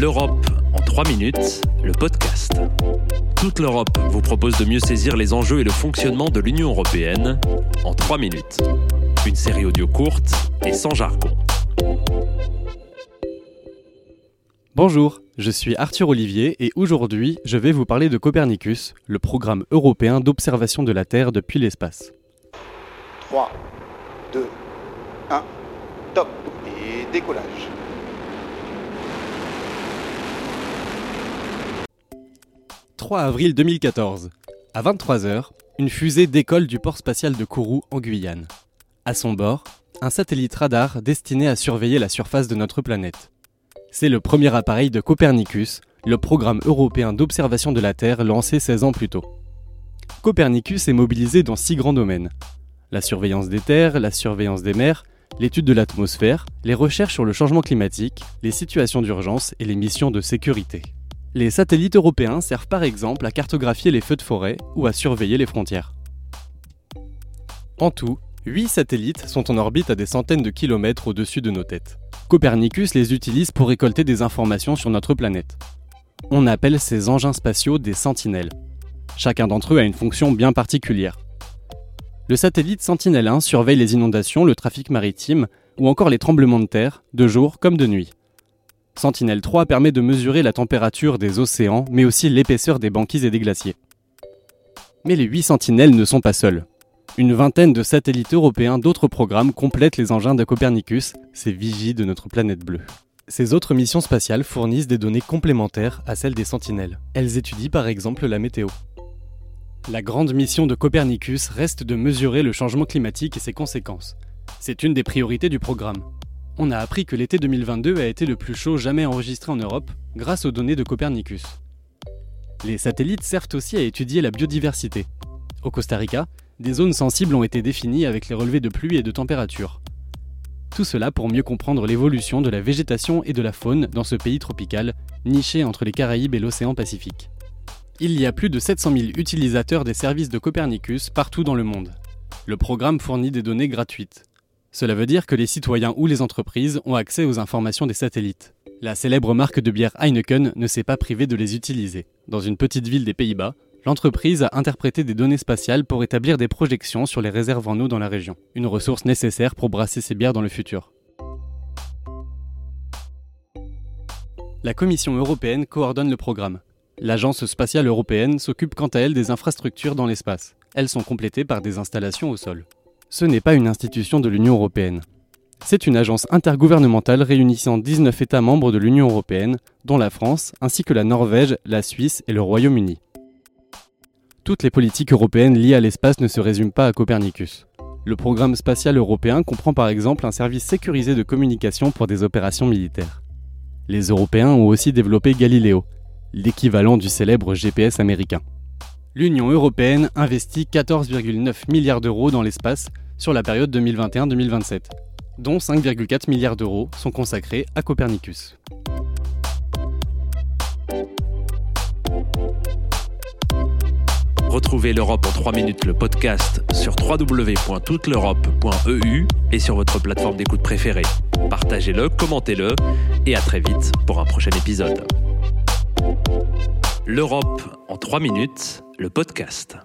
L'Europe en 3 minutes, le podcast. Toute l'Europe vous propose de mieux saisir les enjeux et le fonctionnement de l'Union européenne en 3 minutes. Une série audio courte et sans jargon. Bonjour, je suis Arthur Olivier et aujourd'hui je vais vous parler de Copernicus, le programme européen d'observation de la Terre depuis l'espace. 3, 2, 1, top et décollage. 3 avril 2014. À 23h, une fusée décolle du port spatial de Kourou en Guyane. À son bord, un satellite radar destiné à surveiller la surface de notre planète. C'est le premier appareil de Copernicus, le programme européen d'observation de la Terre lancé 16 ans plus tôt. Copernicus est mobilisé dans six grands domaines. La surveillance des terres, la surveillance des mers, l'étude de l'atmosphère, les recherches sur le changement climatique, les situations d'urgence et les missions de sécurité. Les satellites européens servent par exemple à cartographier les feux de forêt ou à surveiller les frontières. En tout, 8 satellites sont en orbite à des centaines de kilomètres au-dessus de nos têtes. Copernicus les utilise pour récolter des informations sur notre planète. On appelle ces engins spatiaux des sentinelles. Chacun d'entre eux a une fonction bien particulière. Le satellite Sentinelle-1 surveille les inondations, le trafic maritime ou encore les tremblements de terre, de jour comme de nuit. Sentinelle-3 permet de mesurer la température des océans, mais aussi l'épaisseur des banquises et des glaciers. Mais les 8 sentinelles ne sont pas seules. Une vingtaine de satellites européens d'autres programmes complètent les engins de Copernicus, ces vigies de notre planète bleue. Ces autres missions spatiales fournissent des données complémentaires à celles des sentinelles. Elles étudient par exemple la météo. La grande mission de Copernicus reste de mesurer le changement climatique et ses conséquences. C'est une des priorités du programme. On a appris que l'été 2022 a été le plus chaud jamais enregistré en Europe grâce aux données de Copernicus. Les satellites servent aussi à étudier la biodiversité. Au Costa Rica, des zones sensibles ont été définies avec les relevés de pluie et de température. Tout cela pour mieux comprendre l'évolution de la végétation et de la faune dans ce pays tropical, niché entre les Caraïbes et l'océan Pacifique. Il y a plus de 700 000 utilisateurs des services de Copernicus partout dans le monde. Le programme fournit des données gratuites. Cela veut dire que les citoyens ou les entreprises ont accès aux informations des satellites. La célèbre marque de bière Heineken ne s'est pas privée de les utiliser. Dans une petite ville des Pays-Bas, l'entreprise a interprété des données spatiales pour établir des projections sur les réserves en eau dans la région, une ressource nécessaire pour brasser ses bières dans le futur. La Commission européenne coordonne le programme. L'Agence spatiale européenne s'occupe quant à elle des infrastructures dans l'espace. Elles sont complétées par des installations au sol ce n'est pas une institution de l'Union européenne. C'est une agence intergouvernementale réunissant 19 États membres de l'Union européenne, dont la France, ainsi que la Norvège, la Suisse et le Royaume-Uni. Toutes les politiques européennes liées à l'espace ne se résument pas à Copernicus. Le programme spatial européen comprend par exemple un service sécurisé de communication pour des opérations militaires. Les Européens ont aussi développé Galileo, l'équivalent du célèbre GPS américain. L'Union européenne investit 14,9 milliards d'euros dans l'espace sur la période 2021-2027, dont 5,4 milliards d'euros sont consacrés à Copernicus. Retrouvez l'Europe en 3 minutes, le podcast sur www.touteleurope.eu et sur votre plateforme d'écoute préférée. Partagez-le, commentez-le et à très vite pour un prochain épisode. L'Europe en 3 minutes, le podcast.